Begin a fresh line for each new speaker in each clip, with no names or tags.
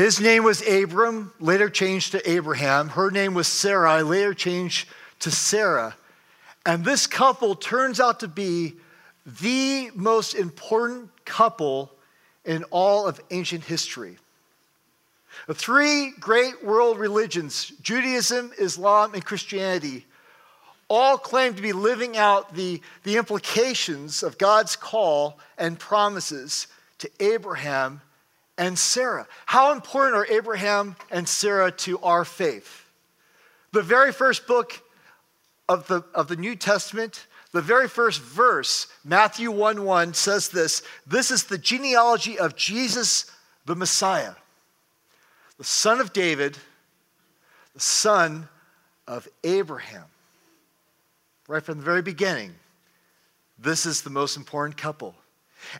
His name was Abram, later changed to Abraham. Her name was Sarai, later changed to Sarah. And this couple turns out to be the most important couple in all of ancient history. The three great world religions, Judaism, Islam, and Christianity, all claim to be living out the, the implications of God's call and promises to Abraham and Sarah. How important are Abraham and Sarah to our faith? The very first book of the, of the New Testament, the very first verse, Matthew 1 1, says this This is the genealogy of Jesus the Messiah, the son of David, the son of Abraham. Right from the very beginning, this is the most important couple.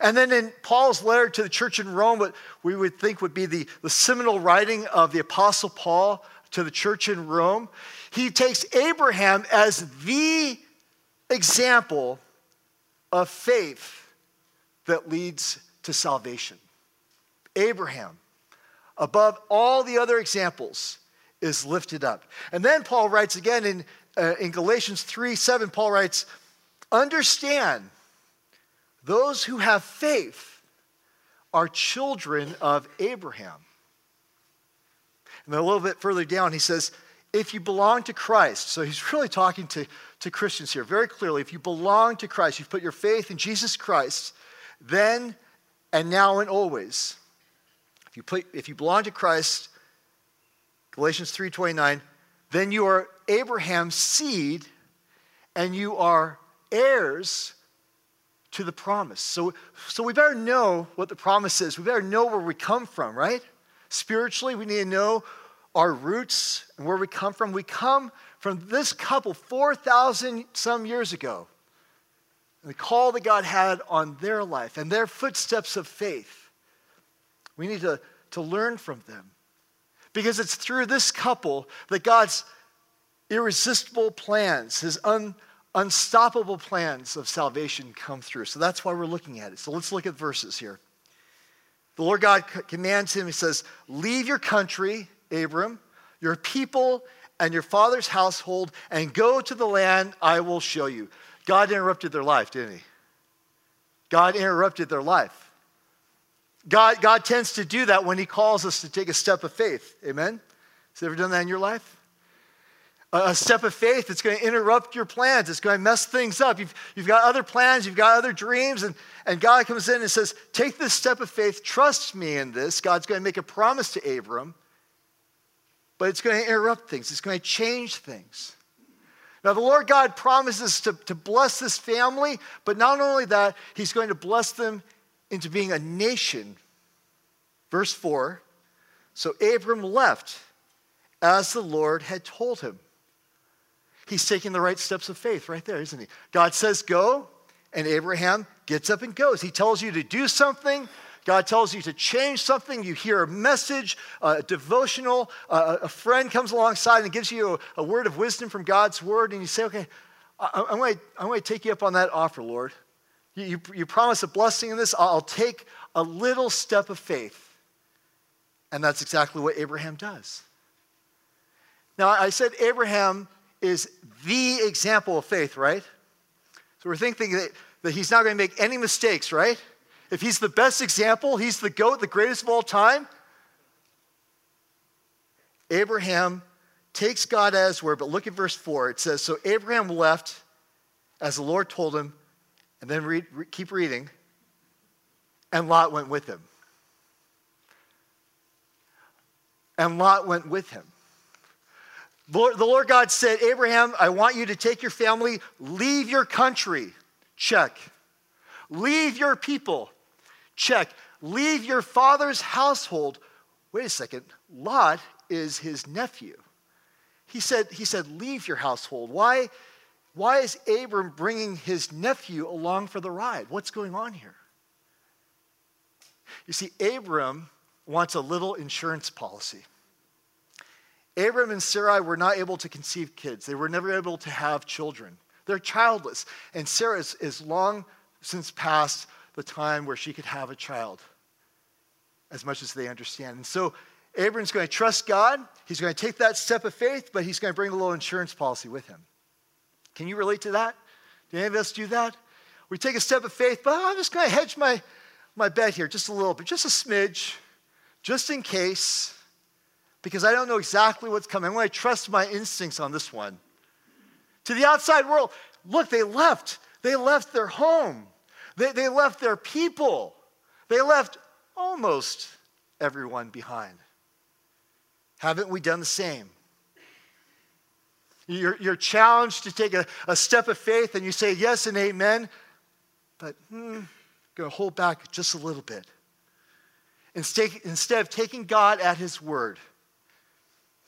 And then in Paul's letter to the church in Rome, what we would think would be the, the seminal writing of the Apostle Paul to the church in Rome, he takes Abraham as the example of faith that leads to salvation. Abraham, above all the other examples, is lifted up. And then Paul writes again in, uh, in Galatians 3 7, Paul writes, Understand, those who have faith are children of Abraham. And then a little bit further down, he says, if you belong to Christ, so he's really talking to, to Christians here very clearly. If you belong to Christ, you've put your faith in Jesus Christ, then and now and always. If you, put, if you belong to Christ, Galatians 3:29, then you are Abraham's seed and you are heirs to the promise. So, so we better know what the promise is. We better know where we come from, right? Spiritually, we need to know our roots and where we come from. We come from this couple 4,000 some years ago. The call that God had on their life and their footsteps of faith. We need to, to learn from them. Because it's through this couple that God's irresistible plans, his un, unstoppable plans of salvation come through. So that's why we're looking at it. So let's look at verses here. The Lord God commands him, he says, Leave your country Abram, your people and your father's household, and go to the land I will show you. God interrupted their life, didn't he? God interrupted their life. God, God tends to do that when he calls us to take a step of faith. Amen? Has he ever done that in your life? A step of faith that's going to interrupt your plans. It's going to mess things up. You've, you've got other plans, you've got other dreams, and, and God comes in and says, Take this step of faith, trust me in this. God's going to make a promise to Abram but it's going to interrupt things, it's going to change things. Now, the Lord God promises to, to bless this family, but not only that, He's going to bless them into being a nation. Verse 4 So Abram left as the Lord had told him. He's taking the right steps of faith right there, isn't he? God says, Go, and Abraham gets up and goes. He tells you to do something, God tells you to change something, you hear a message, a devotional, a friend comes alongside and gives you a, word of wisdom from God's word, and you say, Okay, I, am going to take you up on that offer, Lord. You promise a blessing in this, I'll take a little step of faith. And that's exactly what Abraham does. Now, I said Abraham is the example of faith, right? So we're thinking that, that he's not going to make any mistakes, right? If he's the best example, he's the GOAT, the greatest of all time. Abraham takes God his word, but look at verse 4. It says, So Abraham left as the Lord told him, and then read, re- keep reading, and Lot went with him. And Lot went with him. The Lord, the Lord God said, Abraham, I want you to take your family, leave your country. Check. Leave your people. Check. Leave your father's household. Wait a second. Lot is his nephew. He said, he said, leave your household. Why, why is Abram bringing his nephew along for the ride? What's going on here? You see, Abram wants a little insurance policy. Abram and Sarai were not able to conceive kids. They were never able to have children. They're childless. And Sarah is, is long since past the time where she could have a child, as much as they understand. And so Abram's going to trust God. He's going to take that step of faith, but he's going to bring a little insurance policy with him. Can you relate to that? Do any of us do that? We take a step of faith, but I'm just going to hedge my, my bet here just a little bit, just a smidge, just in case, because I don't know exactly what's coming. I'm going to trust my instincts on this one. To the outside world, look, they left. They left their home. They, they left their people. They left almost everyone behind. Haven't we done the same? You're, you're challenged to take a, a step of faith and you say yes and amen, but hmm, going to hold back just a little bit. Instead, instead of taking God at his word.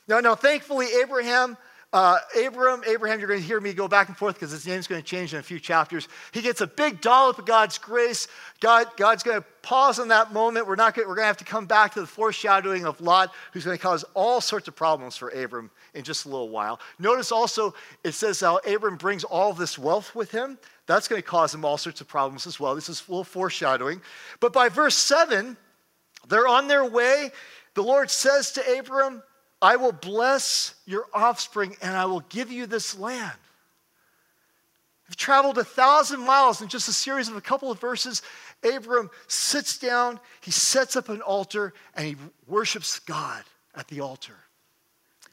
Now, now thankfully, Abraham uh, Abram, Abraham, you're going to hear me go back and forth because his name's going to change in a few chapters. He gets a big dollop of God's grace. God, God's going to pause on that moment. We're not going, we're going to have to come back to the foreshadowing of Lot, who's going to cause all sorts of problems for Abram in just a little while. Notice also it says how Abram brings all this wealth with him. That's going to cause him all sorts of problems as well. This is little foreshadowing. But by verse 7, they're on their way. The Lord says to Abram, I will bless your offspring and I will give you this land. I've traveled a thousand miles in just a series of a couple of verses. Abram sits down, he sets up an altar, and he worships God at the altar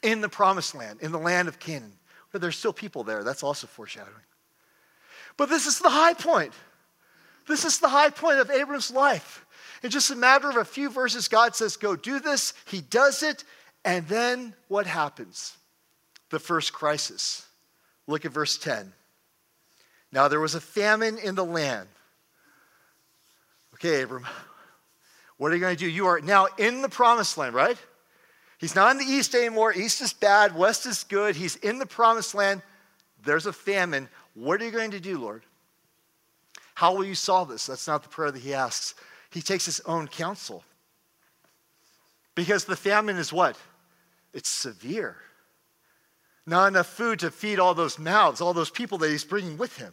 in the promised land, in the land of Canaan. But there's still people there. That's also foreshadowing. But this is the high point. This is the high point of Abram's life. In just a matter of a few verses, God says, Go do this. He does it. And then what happens? The first crisis. Look at verse 10. Now there was a famine in the land. Okay, Abram, what are you going to do? You are now in the promised land, right? He's not in the east anymore. East is bad, west is good. He's in the promised land. There's a famine. What are you going to do, Lord? How will you solve this? That's not the prayer that he asks. He takes his own counsel. Because the famine is what? It's severe. Not enough food to feed all those mouths, all those people that he's bringing with him.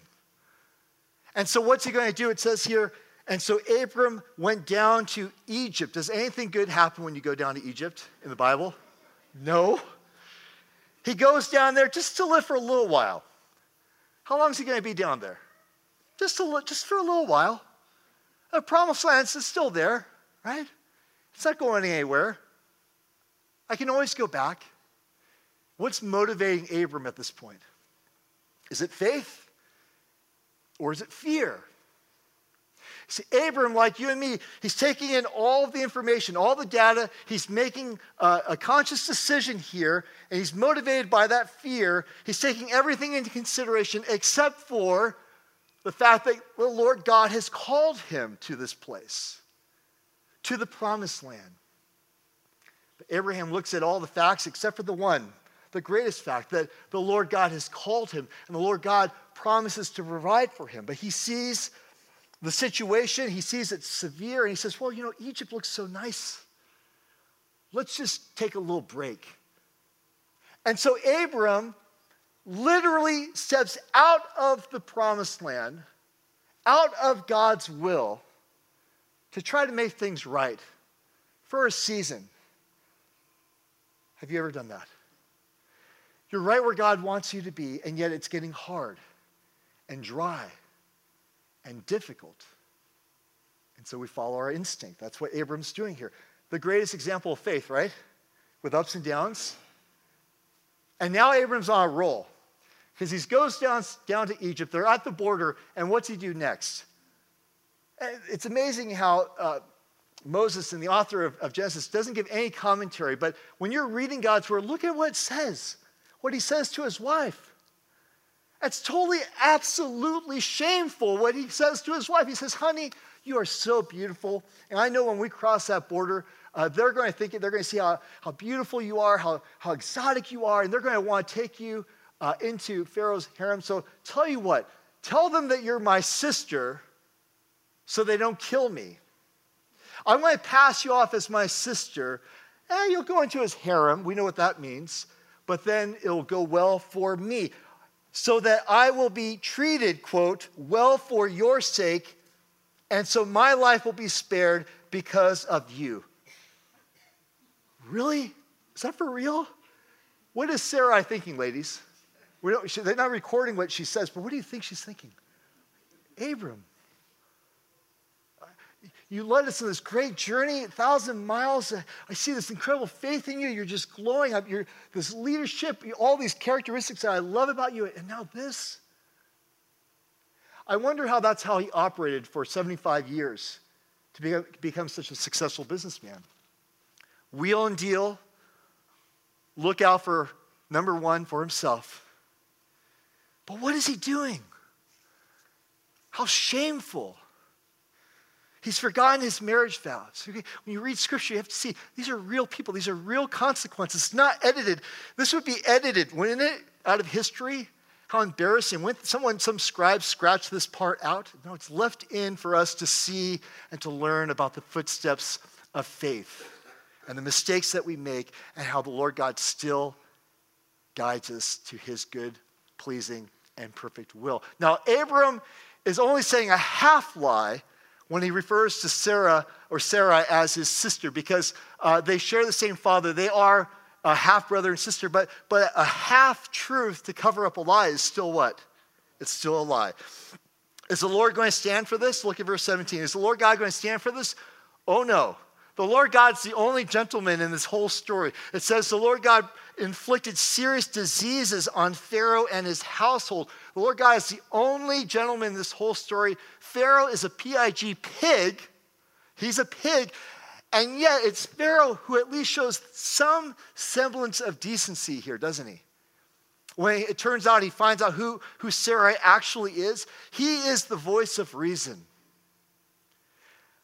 And so, what's he going to do? It says here, and so Abram went down to Egypt. Does anything good happen when you go down to Egypt in the Bible? No. He goes down there just to live for a little while. How long is he going to be down there? Just, to, just for a little while. The promised land is still there, right? It's not going anywhere. I can always go back. What's motivating Abram at this point? Is it faith or is it fear? See, Abram, like you and me, he's taking in all the information, all the data. He's making a, a conscious decision here, and he's motivated by that fear. He's taking everything into consideration except for the fact that the Lord God has called him to this place, to the promised land. Abraham looks at all the facts except for the one, the greatest fact that the Lord God has called him and the Lord God promises to provide for him. But he sees the situation, he sees it's severe, and he says, Well, you know, Egypt looks so nice. Let's just take a little break. And so Abram literally steps out of the promised land, out of God's will, to try to make things right for a season. Have you ever done that? You're right where God wants you to be, and yet it's getting hard and dry and difficult. And so we follow our instinct. That's what Abram's doing here. The greatest example of faith, right? With ups and downs. And now Abram's on a roll because he goes down, down to Egypt. They're at the border, and what's he do next? It's amazing how uh, Moses and the author of, of, Genesis doesn't give any commentary, but when you're reading God's word, look at what it says, what he says to his wife. That's totally, absolutely shameful what he says to his wife. He says, Honey, you are so beautiful. And I know when we cross that border, uh, they're going to think, they're going to see how, how beautiful you are, how, how exotic you are, and they're going to want to take you uh, into Pharaoh's harem. So tell you what, tell them that you're my sister so they don't kill me. I'm going to pass you off as my sister. Eh, you'll go into his harem. We know what that means. But then it'll go well for me. So that I will be treated, quote, well for your sake. And so my life will be spared because of you. Really? Is that for real? What is Sarai thinking, ladies? They're not recording what she says, but what do you think she's thinking? Abram, you led us on this great journey, a thousand miles. I see this incredible faith in you. You're just glowing up. You're this leadership, all these characteristics that I love about you. And now this. I wonder how that's how he operated for 75 years to be, become such a successful businessman. Wheel and deal, look out for number one for himself. But what is he doing? How shameful. He's forgotten his marriage vows. When you read scripture, you have to see these are real people, these are real consequences. It's not edited. This would be edited, wouldn't it, out of history? How embarrassing. When someone, some scribe scratched this part out, no, it's left in for us to see and to learn about the footsteps of faith and the mistakes that we make and how the Lord God still guides us to his good, pleasing, and perfect will. Now, Abram is only saying a half lie when he refers to Sarah or Sarah as his sister because uh, they share the same father. They are a half brother and sister, but, but a half truth to cover up a lie is still what? It's still a lie. Is the Lord going to stand for this? Look at verse 17. Is the Lord God going to stand for this? Oh no. The Lord God's the only gentleman in this whole story. It says the Lord God inflicted serious diseases on Pharaoh and his household. The Lord God is the only gentleman in this whole story. Pharaoh is a PIG pig. He's a pig. And yet it's Pharaoh who at least shows some semblance of decency here, doesn't he? When it turns out he finds out who, who Sarai actually is, he is the voice of reason.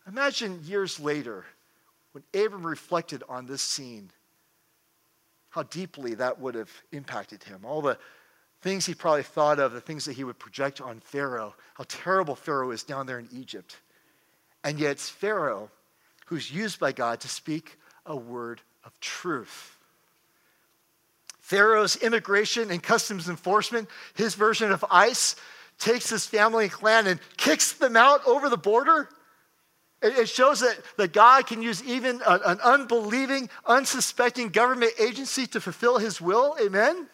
Imagine years later when Abram reflected on this scene, how deeply that would have impacted him. All the things he probably thought of, the things that he would project on Pharaoh, how terrible Pharaoh is down there in Egypt. And yet it's Pharaoh who's used by God to speak a word of truth. Pharaoh's immigration and customs enforcement, his version of ICE, takes his family and clan and kicks them out over the border it shows that, that God can use even an unbelieving, unsuspecting government agency to fulfill his will. Amen?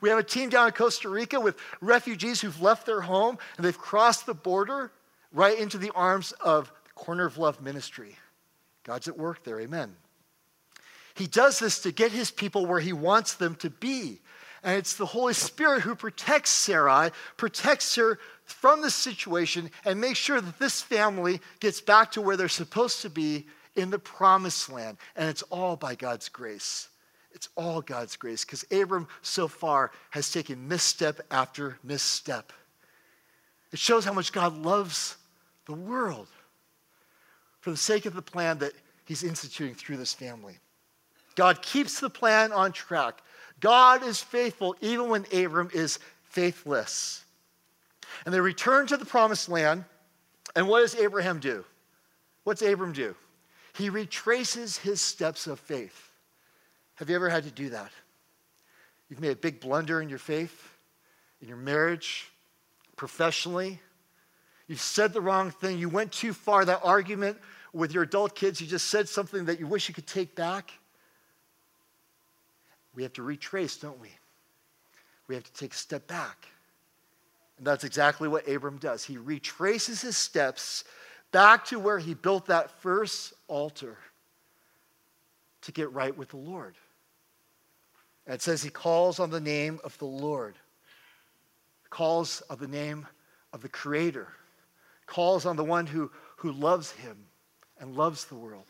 We have a team down in Costa Rica with refugees who've left their home and they've crossed the border right into the arms of the Corner of Love ministry. God's at work there. Amen. He does this to get his people where he wants them to be. And it's the Holy Spirit who protects Sarai, protects her from this situation, and make sure that this family gets back to where they're supposed to be in the promised land. And it's all by God's grace. It's all God's grace because Abram so far has taken misstep after misstep. It shows how much God loves the world for the sake of the plan that he's instituting through this family. God keeps the plan on track. God is faithful even when Abram is faithless. And they return to the promised land. And what does Abraham do? What's Abram do? He retraces his steps of faith. Have you ever had to do that? You've made a big blunder in your faith, in your marriage, professionally. You've said the wrong thing. You went too far. That argument with your adult kids, you just said something that you wish you could take back. We have to retrace, don't we? We have to take a step back. And that's exactly what Abram does. He retraces his steps back to where he built that first altar to get right with the Lord. And it says he calls on the name of the Lord, calls on the name of the Creator, calls on the one who, who loves him and loves the world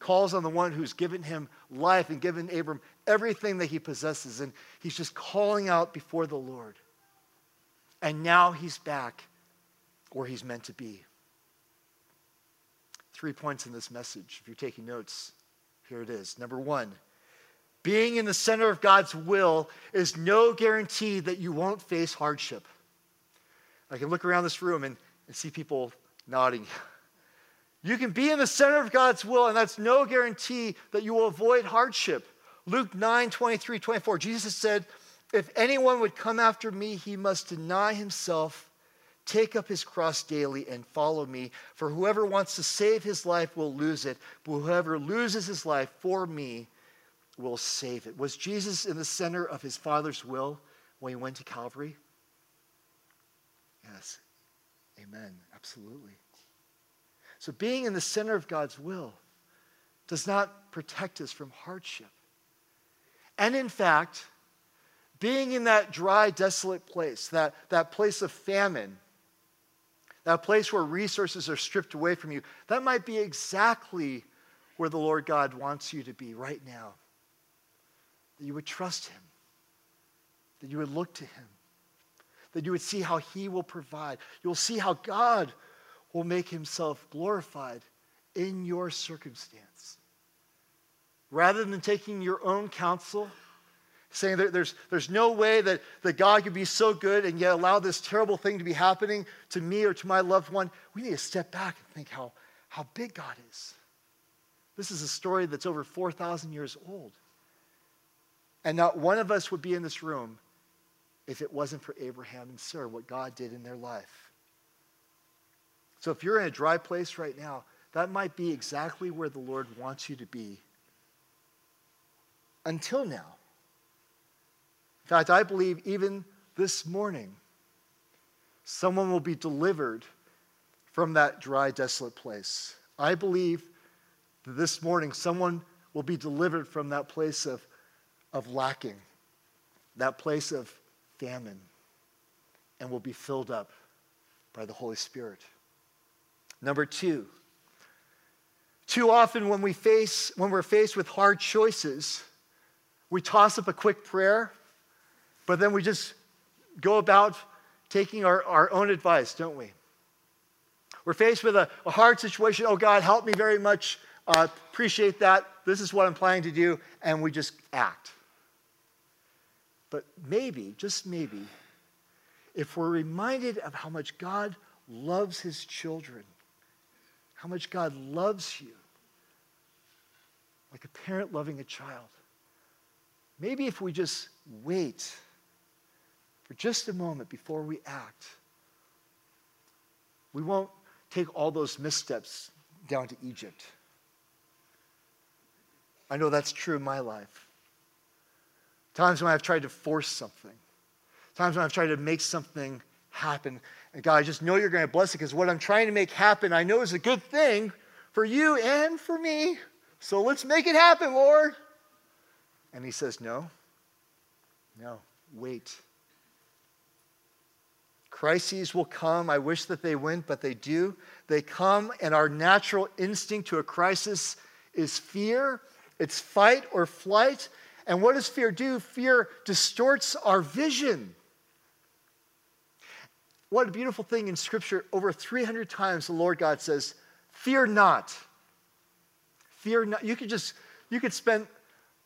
calls on the one who's given him life and given Abram everything that he possesses. And he's just calling out before the Lord. And now he's back where he's meant to be. Three points in this message. If you're taking notes, here it is. Number one, being in the center of God's will is no guarantee that you won't face hardship. I can look around this room and, and see people nodding. You can be in the center of God's will, and that's no guarantee that you will avoid hardship. Luke 9 23, 24, Jesus said, If anyone would come after me, he must deny himself, take up his cross daily, and follow me. For whoever wants to save his life will lose it, but whoever loses his life for me will save it. Was Jesus in the center of his Father's will when he went to Calvary? Yes. Amen. Absolutely. So, being in the center of God's will does not protect us from hardship. And in fact, being in that dry, desolate place, that, that place of famine, that place where resources are stripped away from you, that might be exactly where the Lord God wants you to be right now. That you would trust Him, that you would look to Him, that you would see how He will provide. You'll see how God will make Himself glorified in your circumstance. Rather than taking your own counsel, saying there's, there's no way that, that God could be so good and yet allow this terrible thing to be happening to me or to my loved one, we need to step back and think how, how big God is. This is a story that's over 4,000 years old. And not one of us would be in this room if it wasn't for Abraham and Sarah, what God did in their life. So if you're in a dry place right now, that might be exactly where the Lord wants you to be until now. In fact, I believe even this morning, someone will be delivered from that dry, desolate place. I believe that this morning, someone will be delivered from that place of, of lacking, that place of famine, and will be filled up by the Holy Spirit. Number two, too often when we face when we're faced with hard choices, we toss up a quick prayer but then we just go about taking our, our own advice, don't we? We're faced with a, a hard situation. Oh, God, help me very much. Uh, appreciate that. This is what I'm planning to do. And we just act. But maybe, just maybe, if we're reminded of how much God loves his children, how much God loves you, like a parent loving a child, maybe if we just wait for just a moment before we act, we won't take all those missteps down to Egypt. I know that's true in my life. Times when I've tried to force something, times when I've tried to make something happen. And God, I just know you're going to bless it because what I'm trying to make happen, I know is a good thing for you and for me. So let's make it happen, Lord. And He says, No, no, wait. Crises will come. I wish that they went, but they do. They come, and our natural instinct to a crisis is fear. It's fight or flight. And what does fear do? Fear distorts our vision. What a beautiful thing in Scripture. Over 300 times the Lord God says, Fear not. Fear not. You could just, you could spend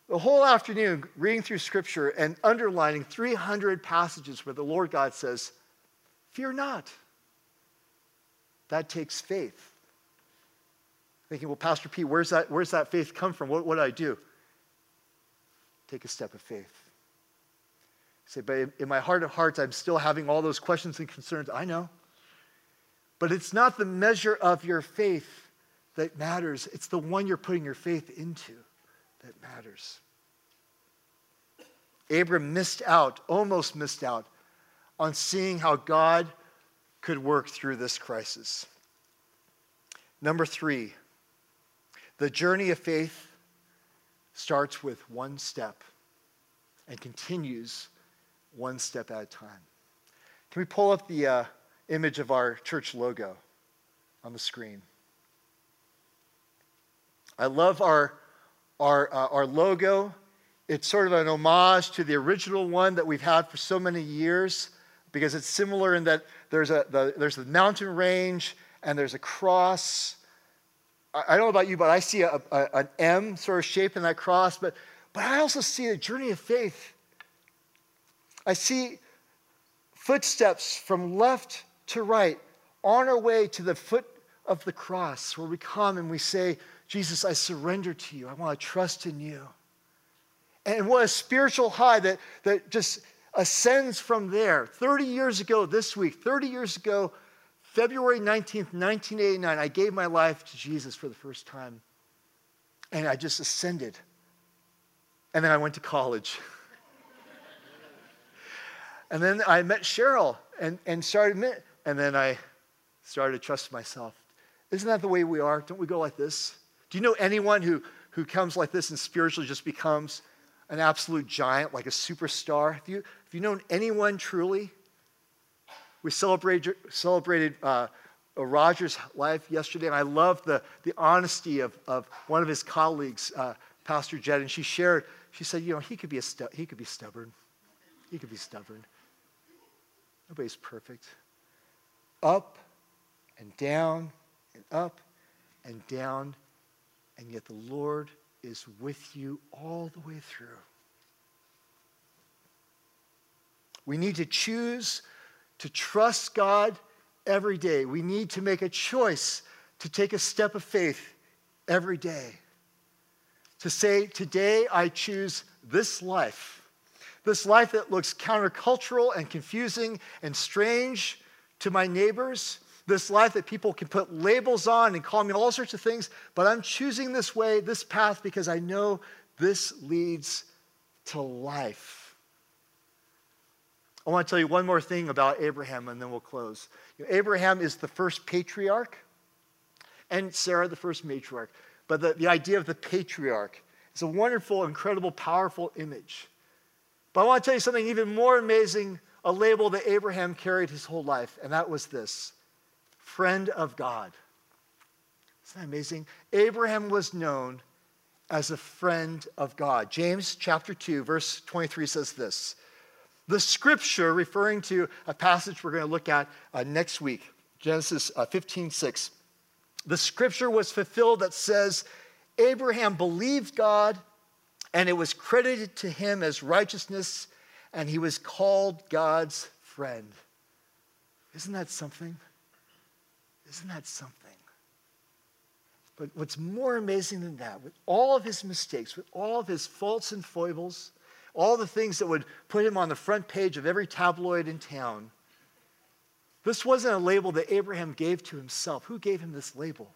the whole afternoon reading through Scripture and underlining 300 passages where the Lord God says, Fear not. That takes faith. Thinking, well, Pastor Pete, where's that, where's that faith come from? What would I do? Take a step of faith. Say, but in my heart of hearts, I'm still having all those questions and concerns. I know. But it's not the measure of your faith that matters, it's the one you're putting your faith into that matters. Abram missed out, almost missed out on seeing how God could work through this crisis. Number three, the journey of faith starts with one step and continues one step at a time. Can we pull up the uh, image of our church logo on the screen? I love our, our, uh, our logo. It's sort of an homage to the original one that we've had for so many years because it's similar in that there's a the, there's the mountain range and there's a cross. I, I don't know about you, but I see a, a, an M sort of shape in that cross, but but I also see a journey of faith. I see footsteps from left to right on our way to the foot of the cross where we come and we say, Jesus, I surrender to you. I want to trust in you. And what a spiritual high that, that just ascends from there. 30 years ago this week, 30 years ago, February 19th, 1989, I gave my life to Jesus for the first time. And I just ascended And then I went to college. and then I met Cheryl and, and started, and then I started to trust myself. Isn't that the way we are? Don't we go like this? Do you know anyone who, who comes like this and spiritually just becomes an absolute giant, like a superstar? You, have you known anyone truly? We celebrated, celebrated uh, Roger's life yesterday, and I loved the, the honesty of, of one of his colleagues, uh, Pastor Jed, and she shared, she said, you know, he could be, a stu- he could be stubborn. He could be stubborn. Nobody's perfect. Up and down and up and down, and yet the Lord is with you all the way through. We need to choose to trust God every day. We need to make a choice to take a step of faith every day. To say, today I choose this life. This life that looks countercultural and confusing and strange to my neighbors. This life that people can put labels on and call me all sorts of things. But I'm choosing this way, this path, because I know this leads to life. I want to tell you one more thing about Abraham and then we'll close. You know, Abraham is the first patriarch and Sarah the first matriarch. But the, the idea of the patriarch is a wonderful, incredible, powerful image. But I want to tell you something even more amazing a label that Abraham carried his whole life, and that was this friend of God. Isn't that amazing? Abraham was known as a friend of God. James chapter 2, verse 23 says this the scripture, referring to a passage we're going to look at uh, next week, Genesis uh, 15 6. The scripture was fulfilled that says, Abraham believed God, and it was credited to him as righteousness, and he was called God's friend. Isn't that something? Isn't that something? But what's more amazing than that, with all of his mistakes, with all of his faults and foibles, all the things that would put him on the front page of every tabloid in town. This wasn't a label that Abraham gave to himself. Who gave him this label?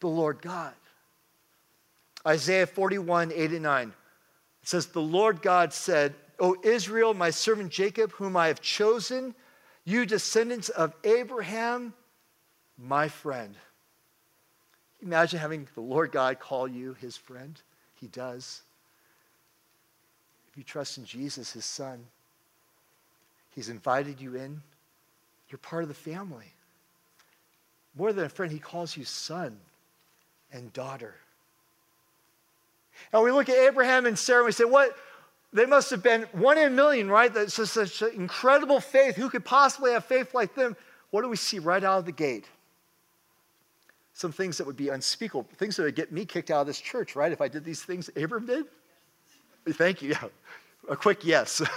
The Lord God. Isaiah 41, 8 and 9. It says, The Lord God said, O Israel, my servant Jacob, whom I have chosen, you descendants of Abraham, my friend. Imagine having the Lord God call you his friend. He does you trust in Jesus, his son, he's invited you in. You're part of the family. More than a friend, he calls you son and daughter. And we look at Abraham and Sarah and we say, what? They must have been one in a million, right? That's just such incredible faith. Who could possibly have faith like them? What do we see right out of the gate? Some things that would be unspeakable, things that would get me kicked out of this church, right? If I did these things Abraham did. Thank you. Yeah. A quick yes.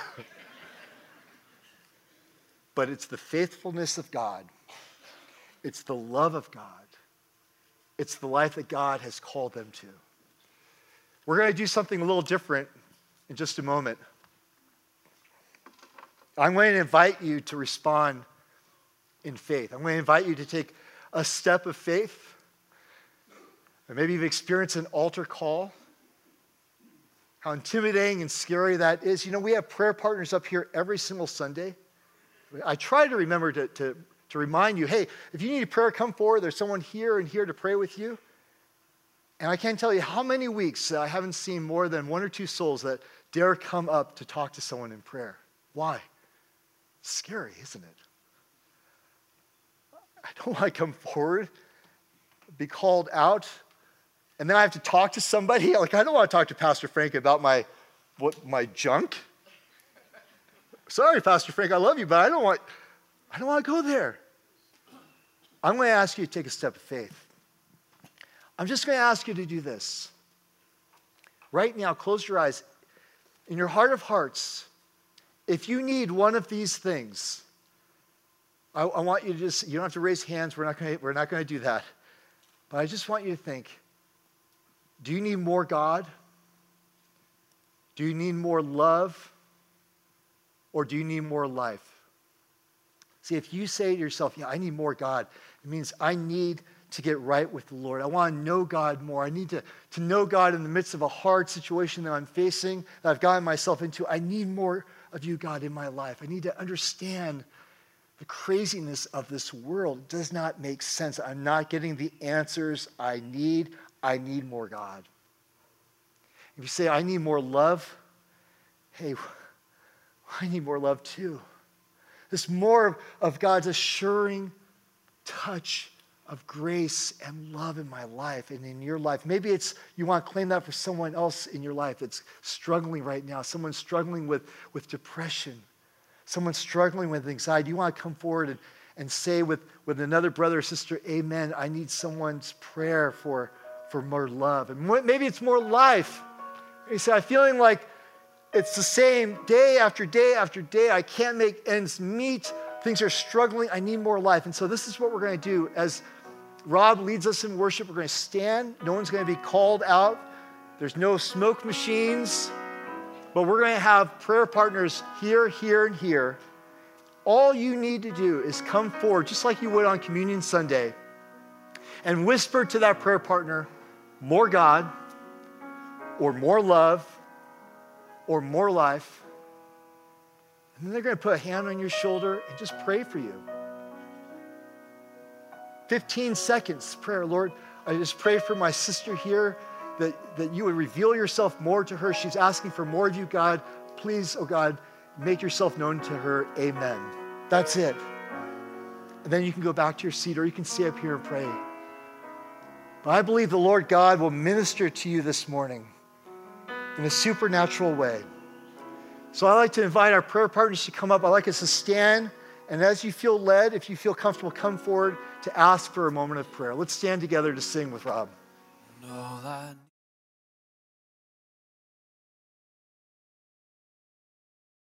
but it's the faithfulness of God, it's the love of God, it's the life that God has called them to. We're going to do something a little different in just a moment. I'm going to invite you to respond in faith. I'm going to invite you to take a step of faith. Maybe you've experienced an altar call how intimidating and scary that is. You know, we have prayer partners up here every single Sunday. I try to remember to, to, to remind you hey, if you need a prayer, come forward. There's someone here and here to pray with you. And I can't tell you how many weeks I haven't seen more than one or two souls that dare come up to talk to someone in prayer. Why? Scary, isn't it? I don't want to come forward, be called out and then I have to talk to somebody. Like, I don't want to talk to Pastor Frank about my, what, my junk. Sorry, Pastor Frank, I love you, but I don't want, I don't want to go there. I'm going to ask you to take a step of faith. I'm just going to ask you to do this. Right now, close your eyes. In your heart of hearts, if you need one of these things, I, I want you to just, you don't have to raise hands. We're not going to, we're not going to do that. But I just want you to think do you need more God? Do you need more love? Or do you need more life? See, if you say to yourself, Yeah, I need more God, it means I need to get right with the Lord. I want to know God more. I need to, to know God in the midst of a hard situation that I'm facing, that I've gotten myself into. I need more of you, God, in my life. I need to understand the craziness of this world. It does not make sense. I'm not getting the answers I need. I need more God. If you say, I need more love, hey, I need more love too. This more of God's assuring touch of grace and love in my life and in your life. Maybe it's you want to claim that for someone else in your life that's struggling right now, someone struggling with, with depression, someone struggling with anxiety. You want to come forward and, and say with, with another brother or sister, Amen. I need someone's prayer for, for more love. And maybe it's more life. You say, I'm feeling like it's the same day after day after day. I can't make ends meet. Things are struggling. I need more life. And so, this is what we're going to do as Rob leads us in worship. We're going to stand. No one's going to be called out. There's no smoke machines. But we're going to have prayer partners here, here, and here. All you need to do is come forward, just like you would on Communion Sunday, and whisper to that prayer partner, more God, or more love, or more life. And then they're going to put a hand on your shoulder and just pray for you. 15 seconds prayer. Lord, I just pray for my sister here that, that you would reveal yourself more to her. She's asking for more of you, God. Please, oh God, make yourself known to her. Amen. That's it. And then you can go back to your seat or you can stay up here and pray. But I believe the Lord God will minister to you this morning in a supernatural way. So I'd like to invite our prayer partners to come up. I'd like us to stand. And as you feel led, if you feel comfortable, come forward to ask for a moment of prayer. Let's stand together to sing with Rob.